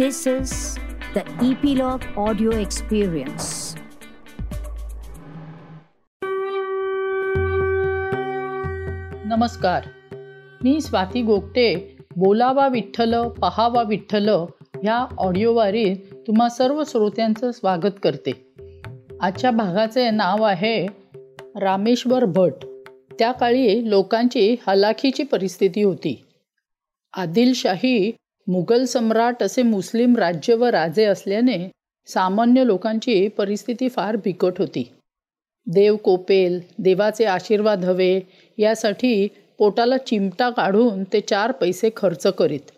This is the Epilogue Audio Experience. नमस्कार. मी स्वाती गोगटे बोलावा विठ्ठल पहावा विठ्ठल ह्या ऑडिओवारीत तुम्हा सर्व श्रोत्यांचं स्वागत करते. आजच्या भागाचे नाव आहे रामेश्वर भट. त्या काळी लोकांची हलाखीची परिस्थिती होती. आदिलशाही मुघल सम्राट असे मुस्लिम राज्य व राजे असल्याने सामान्य लोकांची परिस्थिती फार बिकट होती. देव कोपेल देवाचे आशीर्वाद हवे यासाठी पोटाला चिमटा काढून ते चार पैसे खर्च करीत.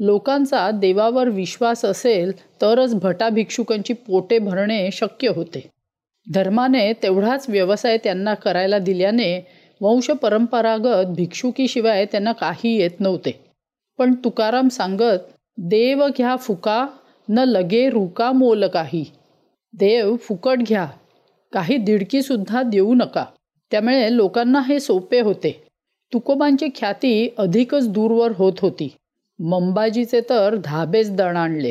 लोकांचा देवावर विश्वास असेल तरच भटा भिक्षुकांची पोटे भरणे शक्य होते. धर्माने तेवढाच व्यवसाय त्यांना करायला दिल्याने वंश परंपरागत भिक्षुकीशिवाय त्यांना काही येत नव्हते. पण तुकाराम सांगत देव घ्या फुका न लगे रुका मोल काही. देव फुकट घ्या काही दिडकीसुद्धा देऊ नका. त्यामुळे लोकांना हे सोपे होते. तुकोबांची ख्याती अधिकच दूरवर होत होती. मंबाजीचे तर धाबेच दण आणले.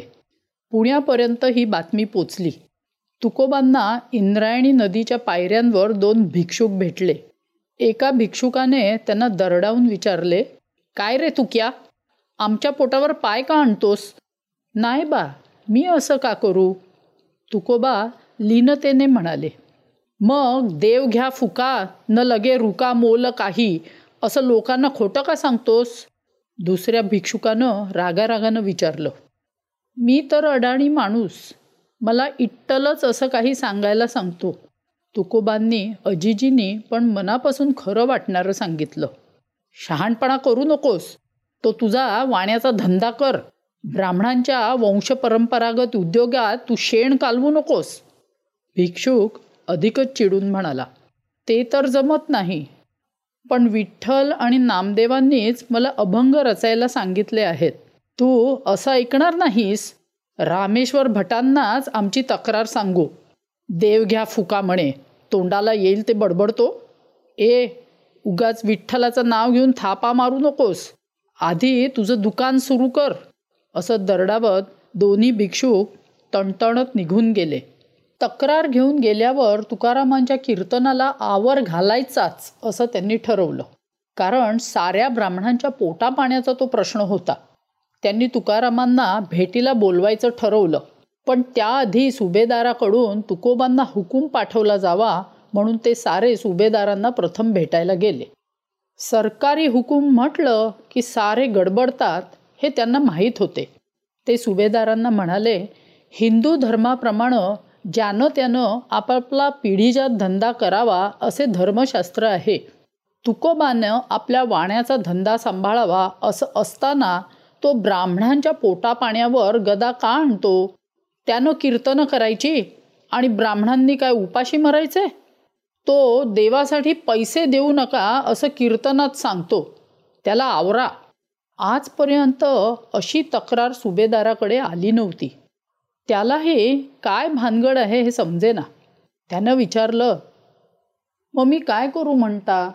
पुण्यापर्यंत ही बातमी पोचली. तुकोबांना इंद्रायणी नदीच्या पायऱ्यांवर दोन भिक्षुक भेटले. एका भिक्षुकाने त्यांना दरडावून विचारले काय रे तुक्या? आमच्या पोटावर पाय का आणतोस? नाही बा मी असं का करू? तुकोबा लीनतेने म्हणाले. मग देव घ्या फुका न लगे रुका मोल काही असं लोकांना खोटं का सांगतोस? दुसऱ्या भिक्षुकानं रागारागानं विचारलं. मी तर अडाणी माणूस मला इट्टलच असं काही सांगायला सांगतो. तुकोबांनी अजिजीनी पण मनापासून खरं वाटणारं सांगितलं. शहाणपणा करू नकोस. तो तुझा वाण्याचा धंदा कर. ब्राह्मणांच्या वंशपरंपरागत उद्योगात तू शेण कालवू नकोस. भिक्षुक अधिकच चिडून म्हणाला ते तर जमत नाही. पण विठ्ठल आणि नामदेवांनीच मला अभंग रचायला सांगितले आहेत. तू असं ऐकणार नाहीस? रामेश्वर भटांनाच आमची तक्रार सांगू. देव घ्या फुका म्हणे. तोंडाला येईल ते बडबडतो. ए उगाच विठ्ठलाचं नाव घेऊन थापा मारू नकोस. आधी तुझं दुकान सुरू कर असं दरडावत दोन्ही भिक्षुक तणतणत निघून गेले. तक्रार घेऊन गेल्यावर तुकारामांच्या कीर्तनाला आवर घालायचाच असं त्यांनी ठरवलं. कारण साऱ्या ब्राह्मणांच्या पोटापाण्याचा तो प्रश्न होता. त्यांनी तुकारामांना भेटीला बोलवायचं ठरवलं. पण त्याआधी सुभेदाराकडून तुकोबांना हुकूम पाठवला जावा म्हणून ते सारे सुभेदारांना प्रथम भेटायला गेले. सरकारी हुकूम म्हटलं की सारे गडबडतात हे त्यांना माहीत होते. ते सुभेदारांना म्हणाले हिंदू धर्माप्रमाणे ज्यानं त्यानं आपापला पिढीजात धंदा करावा असे धर्मशास्त्र आहे. तुकोबानं आपल्या वाण्याचा धंदा सांभाळावा असं असताना तो ब्राह्मणांच्या पोटापाण्यावर गदा का आणतो? त्यानं कीर्तनं करायची? आणि ब्राह्मणांनी काय उपाशी मरायचे? तो देवासाठी पैसे देऊ नका असं कीर्तनात सांगतो. त्याला आवरा. आजपर्यंत अशी तक्रार सुभेदाराकडे आली नव्हती. त्याला हे काय भानगड आहे हे समजेना. त्यानं विचारलं मग मी काय करू म्हणता?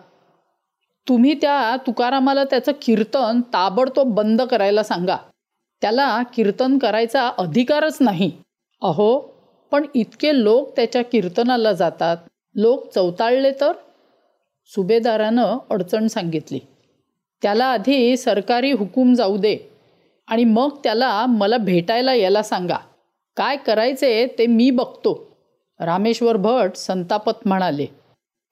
तुम्ही त्या तुकारामाला त्याचं कीर्तन ताबडतोब बंद करायला सांगा. त्याला कीर्तन करायचा अधिकारच नाही. अहो पण इतके लोक त्याच्या कीर्तनाला जातात. लोक चौताळले तर? सुभेदारानं अडचण सांगितली. त्याला आधी सरकारी हुकूम जाऊ दे आणि मग त्याला मला भेटायला यायला सांगा. काय करायचे ते मी बघतो. रामेश्वर भट संतापत म्हणाले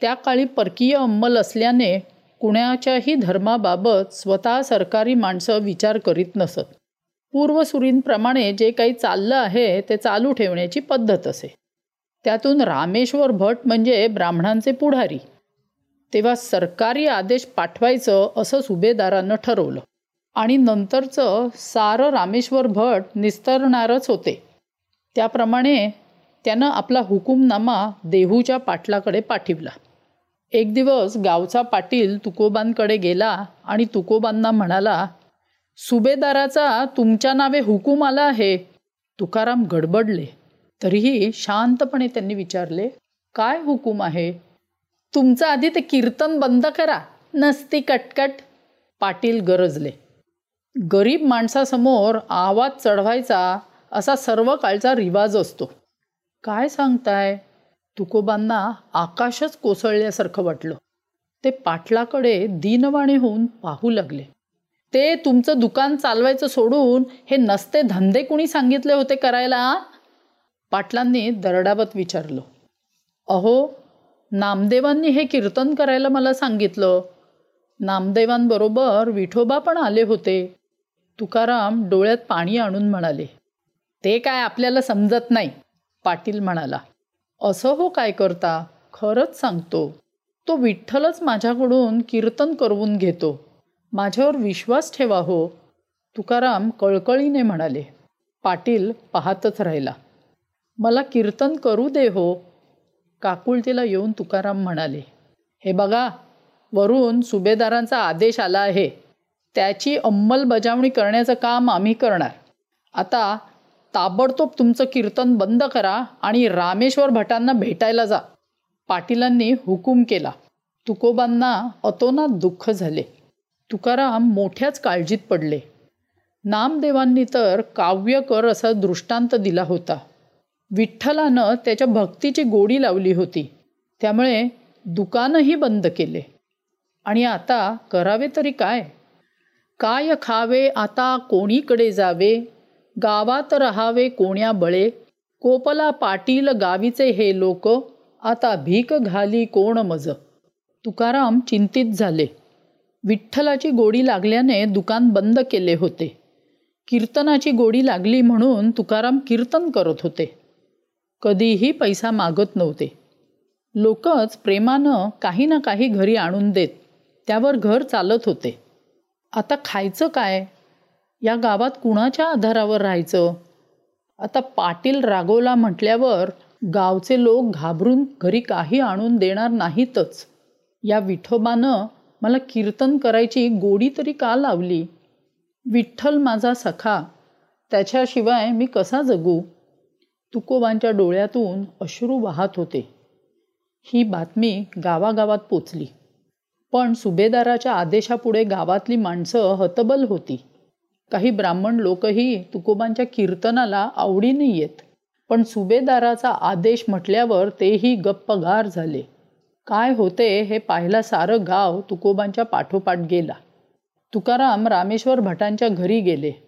त्या काळी परकीय अंमल असल्याने कुणाच्याही धर्माबाबत स्वतः सरकारी माणसं विचार करीत नसत. पूर्वसुरींप्रमाणे जे काही चाललं आहे ते चालू ठेवण्याची पद्धत असे. त्यातून रामेश्वर भट म्हणजे ब्राह्मणांचे पुढारी. तेव्हा सरकारी आदेश पाठवायचं असं सुभेदारानं ठरवलं. आणि नंतरचं सारं रामेश्वर भट निस्तरणारच होते. त्याप्रमाणे त्यानं आपला हुकुमनामा देहूच्या पाटलाकडे पाठवला. एक दिवस गावचा पाटील तुकोबांकडे गेला आणि तुकोबांना म्हणाला सुभेदाराचा तुमच्या नावे हुकूम आला आहे. तुकाराम गडबडले. तरीही शांतपणे त्यांनी विचारले काय हुकूम आहे? तुमचं आधी ते कीर्तन बंद करा. नसती कटकट. पाटील गरजले. गरीब माणसासमोर आवाज चढवायचा असा सर्व काळचा रिवाज असतो. काय सांगताय? तुकोबांना आकाशच कोसळल्यासारखं वाटलं. ते पाटलाकडे दीनवाणे होऊन पाहू लागले. ते तुमचं दुकान चालवायचं सोडून हे नसते धंदे कुणी सांगितले होते करायला पाटलांनी दरडावत विचारलं अहो नामदेवांनी हे कीर्तन करायला मला सांगितलं. नामदेवांबरोबर विठोबा पण आले होते. तुकाराम डोळ्यात पाणी आणून म्हणाले ते काय आपल्याला समजत नाही पाटील म्हणाला. असं हो काय करता? खरंच सांगतो. तो विठ्ठलच माझ्याकडून कीर्तन करवून घेतो. माझ्यावर विश्वास ठेवा हो. तुकाराम कळकळीने म्हणाले. पाटील पाहतच राहिला. मला कीर्तन करू दे हो. काकुळतीला येऊन तुकाराम म्हणाले हे बघा वरून सुभेदारांचा आदेश आला आहे. त्याची अंमलबजावणी करण्याचं काम आम्ही करणार. आता ताबडतोब तुमचं कीर्तन बंद करा आणि रामेश्वर भटांना भेटायला जा. पाटीलांनी हुकूम केला. तुकोबांना अतोनात दुःख झाले. तुकाराम मोठ्याच काळजीत पडले. नामदेवांनी तर काव्य कर असा दृष्टांत दिला होता. विठ्ठलानं त्याच्या भक्तीची गोडी लावली होती. त्यामुळे दुकानही बंद केले. आणि आता करावे तरी काय? काय खावे आता कोणीकडे जावे? गावात राहावे कोण्या बळे? कोपला पाटील गावीचे हे लोक आता भीक घाली कोण मज? तुकाराम चिंतित झाले. विठ्ठलाची गोडी लागल्याने दुकान बंद केले होते. कीर्तनाची गोडी लागली म्हणून तुकाराम कीर्तन करत होते. कधीही पैसा मागत नव्हते. लोकच प्रेमानं काही ना काही घरी आणून देत त्यावर घर चालत होते. आता खायचं काय? या गावात कुणाच्या आधारावर राहायचं? आता पाटील रागवला म्हटल्यावर गावचे लोक घाबरून घरी काही आणून देणार नाहीतच. या विठोबानं मला कीर्तन करायची गोडी तरी का लावली? विठ्ठल माझा सखा त्याच्याशिवाय मी कसा जगू? तुकोबांच्या डोळ्यातून अश्रू वाहत होते. ही बातमी गावागावात पोचली. पण सुभेदाराच्या आदेशापुढे गावातली माणसं हतबल होती. काही ब्राह्मण लोकही तुकोबांच्या कीर्तनाला आवडीने येत. पण सुभेदाराचा आदेश म्हटल्यावर तेही गप्पगार झाले. काय होते हे पाहायला सारं गाव तुकोबांच्या पाठोपाठ गेला. तुकाराम रामेश्वर भटांच्या घरी गेले.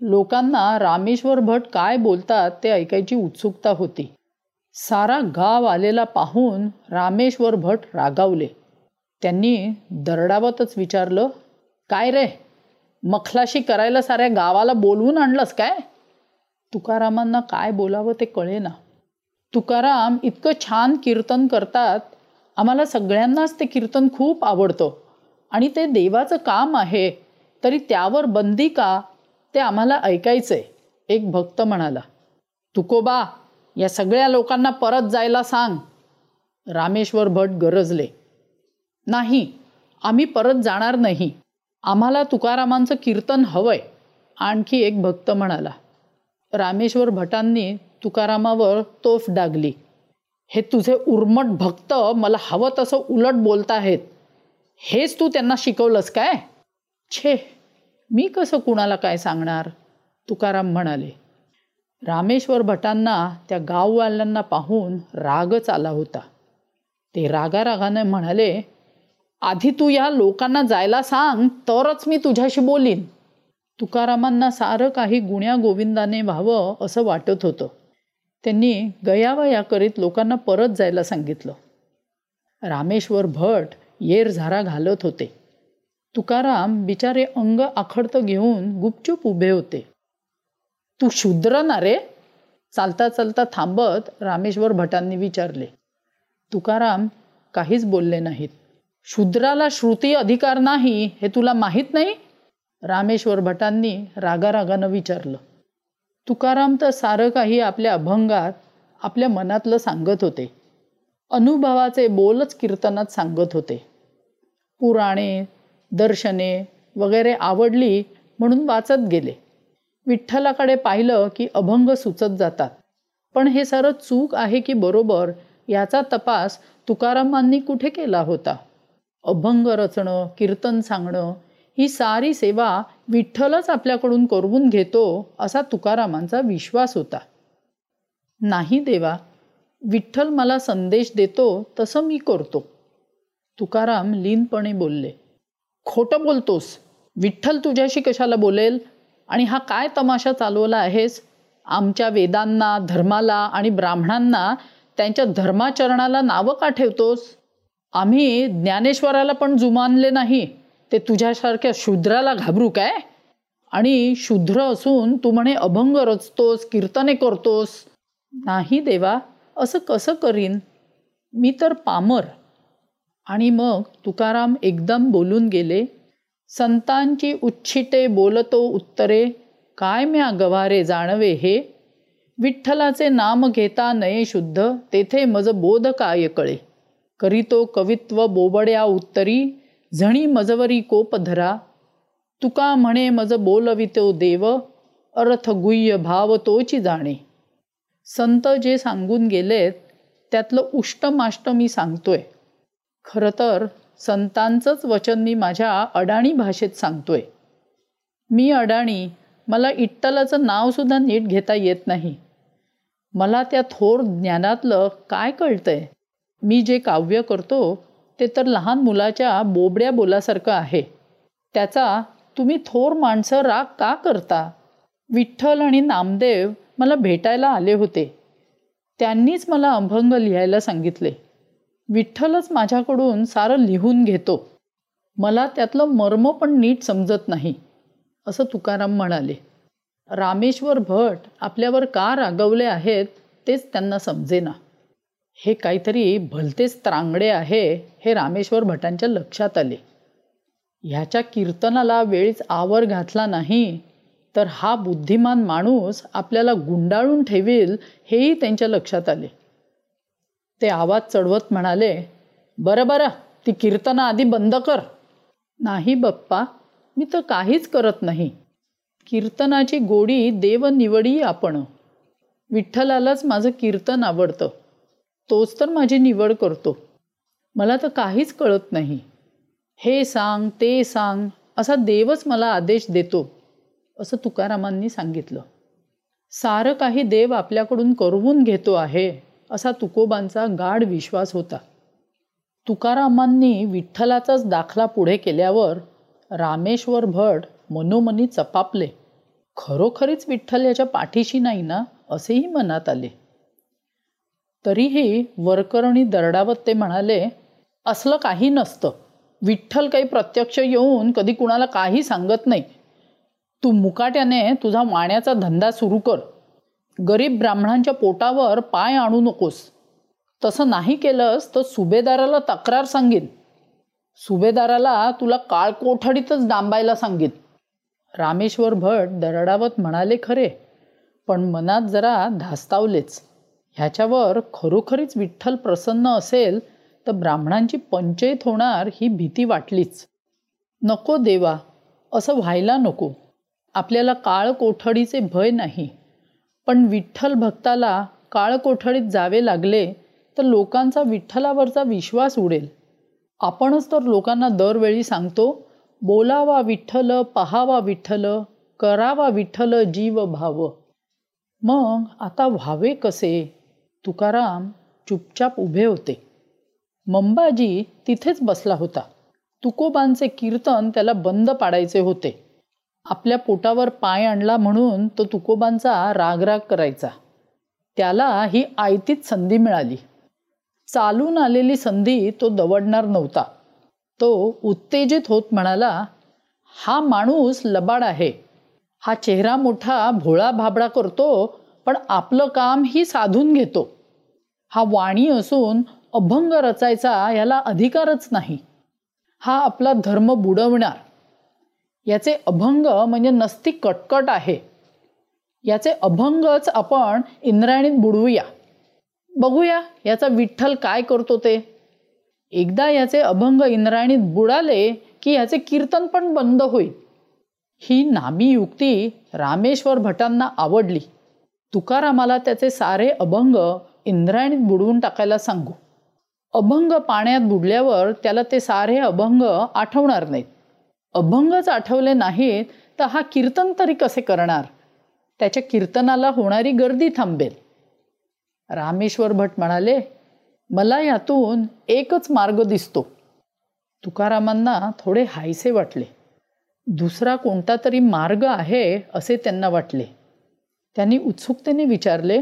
लोकांना रामेश्वर भट काय बोलतात ते ऐकायची उत्सुकता होती. सारा गाव आलेला पाहून रामेश्वर भट रागावले. त्यांनी दरडावतच विचारलं काय रे? मखलाशी करायला साऱ्या गावाला बोलवून आणलंस काय? तुकारामांना काय बोलावं ते कळेना तुकाराम इतकं छान कीर्तन करतात. आम्हाला सगळ्यांनाच ते कीर्तन खूप आवडतं. आणि ते देवाचं काम आहे. तरी त्यावर बंदी का? ते आम्हाला ऐकायचंय एक भक्त म्हणाला तुकोबा या सगळ्या लोकांना परत जायला सांग. रामेश्वर भट गरजले नाही आम्ही परत जाणार नाही. आम्हाला तुकारामांचं कीर्तन हवंय. आणखी एक भक्त म्हणाला रामेश्वर भटांनी तुकारामावर तोफ डागली. हे तुझे उर्मट भक्त मला हवं तसं उलट बोलताहेत. हेच तू त्यांना शिकवलंस काय? छे मी कसं कुणाला काय सांगणार? तुकाराम म्हणाले रामेश्वर भटांना त्या गाववाल्यांना पाहून रागच आला होता. ते रागारागाने म्हणाले आधी तू या लोकांना जायला सांग तरच मी तुझ्याशी बोलीन. तुकारामांना सारं काही गुण्या गोविंदाने व्हावं असं वाटत होतं. त्यांनी गयावया करीत लोकांना परत जायला सांगितलं. रामेश्वर भट येर झारा घालत होते. तुकाराम बिचारे अंग आखडतं घेऊन गुपचूप उभे होते. तू शूद्र ना रे? चालता चालता थांबत रामेश्वर भटांनी विचारले. तुकाराम काहीच बोलले नाहीत. शूद्राला श्रुती अधिकार नाही हे तुला माहीत नाही? रामेश्वर भटांनी रागारागानं विचारलं. तुकाराम तर सारं काही आपल्या अभंगात आपल्या मनातलं सांगत होते. अनुभवाचे बोलच कीर्तनात सांगत होते. पुराणे दर्शने वगैरे आवडली म्हणून वाचत गेले. विठ्ठलाकडे पाहिलं की अभंग सुचत जातात. पण हे सारं चूक आहे की बरोबर याचा तपास तुकारामांनी कुठे केला होता? अभंग रचणं कीर्तन सांगणं ही सारी सेवा विठ्ठलच आपल्याकडून करवून घेतो असा तुकारामांचा विश्वास होता. नाही देवा विठ्ठल मला संदेश देतो तसं मी करतो. तुकाराम लीनपणे बोलले. खोटं बोलतोस? विठ्ठल तुझ्याशी कशाला बोलेल? आणि हा काय तमाशा चालवला आहेस? आमच्या वेदांना धर्माला आणि ब्राह्मणांना त्यांच्या धर्माचरणाला नावं का ठेवतोस? आम्ही ज्ञानेश्वराला पण जुमानले नाही. ते तुझ्यासारख्या शूद्राला घाबरू काय? आणि शूद्र असून तू म्हणे अभंग रचतोस कीर्तने करतोस. नाही देवा असं कसं करीन? मी तर पामर. आणि मग तुकाराम एकदम बोलून गेले संतांची उच्छिटे बोलतो उत्तरे काय म्या गवारे जाणवे हे? विठ्ठलाचे नाम घेता नये शुद्ध तेथे मज बोध काय कळे? करीतो कवित्व बोबड्या उत्तरी झणी मजवरी कोप धरा. तुका म्हणे मज बोलवितो देव अर्थ गुह्य भाव तोची जाणे. संत जे सांगून गेलेत त्यातलं उष्टमाष्ट मी सांगतोय. खरं तर संतांचंच वचन मी माझ्या अडाणी भाषेत सांगतोय. मी अडाणी मला इट्टलाचं नावसुद्धा नीट घेता येत नाही. मला त्या थोर ज्ञानातलं काय कळतंय? मी जे काव्य करतो ते तर लहान मुलाच्या बोबड्या बोलासारखं आहे. त्याचा तुम्ही थोर माणसं राग का करता? विठ्ठल आणि नामदेव मला भेटायला आले होते. त्यांनीच मला अभंग लिहायला सांगितले. विठ्ठलच माझ्याकडून सारं लिहून घेतो. मला त्यातलं मर्म पण नीट समजत नाही असं तुकाराम म्हणाले. रामेश्वर भट आपल्यावर का रागवले आहेत तेच त्यांना समजेना. हे काहीतरी भलतेच त्रांगडे आहे हे रामेश्वर भटांच्या लक्षात आले. ह्याच्या कीर्तनाला वेळीच आवर घातला नाही तर हा बुद्धिमान माणूस आपल्याला गुंडाळून ठेवील हेही त्यांच्या लक्षात आले. ते आवाज चढवत म्हणाले बरं बरं ती कीर्तनं आधी बंद कर. नाही बप्पा मी तर काहीच करत नाही. कीर्तनाची गोडी देव निवडी आपण. विठ्ठलालाच माझं कीर्तन आवडतं. तोच तर माझी निवड करतो. मला तर काहीच कळत नाही. हे सांग ते सांग असा देवच मला आदेश देतो असं तुकारामांनी सांगितलं. सारं काही देव आपल्याकडून करवून घेतो आहे. असा तुकोबांचा गाढ विश्वास होता. तुकारामांनी विठ्ठलाचाच दाखला पुढे केल्यावर रामेश्वर भट मनोमनी चपापले. खरोखरीच विठ्ठल याच्या पाठीशी नाही ना असेही मनात आले. तरीही वरकरणी दरडावत ते म्हणाले असलं काही नसतं. विठ्ठल काही प्रत्यक्ष येऊन कधी कुणाला काही सांगत नाही. तू मुकाट्याने तुझा वाण्याचा धंदा सुरू कर. गरीब ब्राह्मणांच्या पोटावर पाय आणू नकोस. तसं नाही केलंस तर सुभेदाराला तक्रार सांगेन. सुभेदाराला तुला काळकोठडीतच डांबायला सांगेन. रामेश्वर भट दरडावत म्हणाले खरे पण मनात जरा धास्तावलेच. ह्याच्यावर खरोखरीच विठ्ठल प्रसन्न असेल तर ब्राह्मणांची पंचयत होणार ही भीती वाटलीच. नको देवा असं व्हायला नको. आपल्याला काळ कोठडीचे भय नाही. पण विठ्ठल भक्ताला काळकोठडीत जावे लागले तर लोकांचा विठ्ठलावरचा विश्वास उडेल. आपणच तर लोकांना दरवेळी सांगतो बोलावा विठ्ठल पहावा विठ्ठल करावा विठ्ठल जीव भाव. मग आता व्हावे कसे? तुकाराम चुपचाप उभे होते. मंबाजी तिथेच बसला होता. तुकोबांचे कीर्तन त्याला बंद पाडायचे होते. आपल्या पोटावर पाय आणला म्हणून तो तुकोबांचा रागराग करायचा. त्याला ही आयतीच संधी मिळाली. चालून आलेली संधी तो दवडणार नव्हता. तो उत्तेजित होत म्हणाला हा माणूस लबाड आहे. हा चेहरा मोठा भोळा भाबडा करतो पण आपलं काम ही साधून घेतो. हा वाणी असून अभंग रचायचा याला अधिकारच नाही. हा आपला धर्म बुडवणार. याचे अभंग म्हणजे नसती कटकट आहे. याचे अभंगच आपण इंद्रायणीत बुडवूया. बघूया याचा विठ्ठल काय करतो ते. एकदा याचे अभंग इंद्रायणीत बुडाले की याचे कीर्तन पण बंद होईल. ही नामी युक्ती रामेश्वर भटांना आवडली. तुकारामाला त्याचे सारे अभंग इंद्रायणीत बुडवून टाकायला सांगू. अभंग पाण्यात बुडल्यावर त्याला ते सारे अभंग आठवणार नाहीत. अभंगच आठवले नाहीत तर हा कीर्तन तरी कसे करणार? त्याच्या कीर्तनाला होणारी गर्दी थांबेल. रामेश्वर भट म्हणाले मला यातून एकच मार्ग दिसतो. तुकारामांना थोडे हायसे वाटले. दुसरा कोणता तरी मार्ग आहे असे त्यांना वाटले. त्यांनी उत्सुकतेने विचारले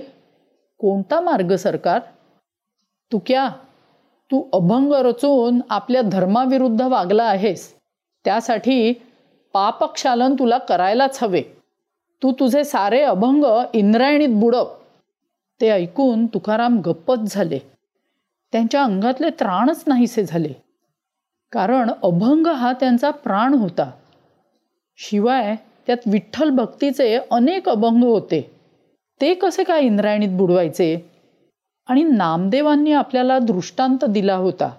कोणता मार्ग सरकार? तुक्या तू अभंग रचून आपल्या धर्माविरुद्ध वागला आहेस. त्यासाठी पापक्षालन तुला करायलाच हवे. तू तुझे सारे अभंग इंद्रायणीत बुडव. ते ऐकून तुकाराम गप्पच झाले. त्यांच्या अंगातले त्राणच नाहीसे झाले. कारण अभंग हा त्यांचा प्राण होता. शिवाय त्यात विठ्ठल भक्तीचे अनेक अभंग होते. ते कसे काय इंद्रायणीत बुडवायचे? आणि नामदेवांनी आपल्याला दृष्टांत दिला होता.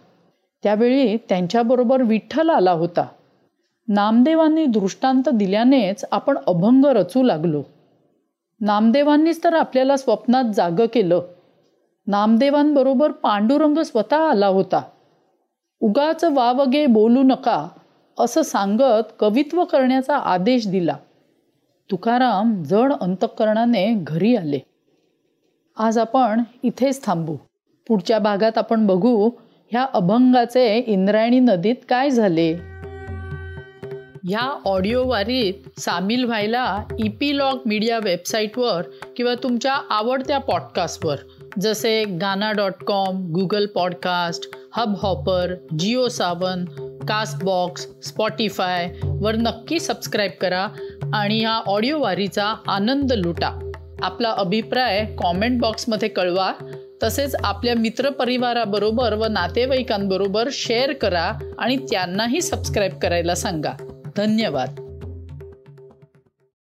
त्यावेळी त्यांच्याबरोबर विठ्ठल आला होता. नामदेवांनी दृष्टांत दिल्यानेच आपण अभंग रचू लागलो. नामदेवांनीच तर आपल्याला स्वप्नात जाग केलं. नामदेवांबरोबर पांडुरंग स्वतः आला होता. उगाच वावगे बोलू नका असं सांगत कवित्व करण्याचा आदेश दिला. तुकाराम जड अंतःकरणाने घरी आले. आज आपण इथेच थांबू. पुढच्या भागात आपण बघू ह्या अभंगाचे इंद्रायणी नदीत काय झाले. ह्या ऑडिओ वारीत सामील व्हायला इपीलॉग मीडिया वेबसाईटवर किंवा तुमच्या आवडत्या पॉडकास्टवर जसे Gaana dot com Google podcast Hubhopper Jio Saavn Castbox Spotify वर नक्की सबस्क्राईब करा आणि ह्या ऑडिओ वारीचा आनंद लुटा. आपला अभिप्राय कॉमेंट बॉक्समध्ये कळवा तसेच आपल्या मित्रपरिवाराबरोबर व नातेवाईकांबरोबर शेअर करा आणि त्यांनाही सबस्क्राईब करायला सांगा. धन्यवाद.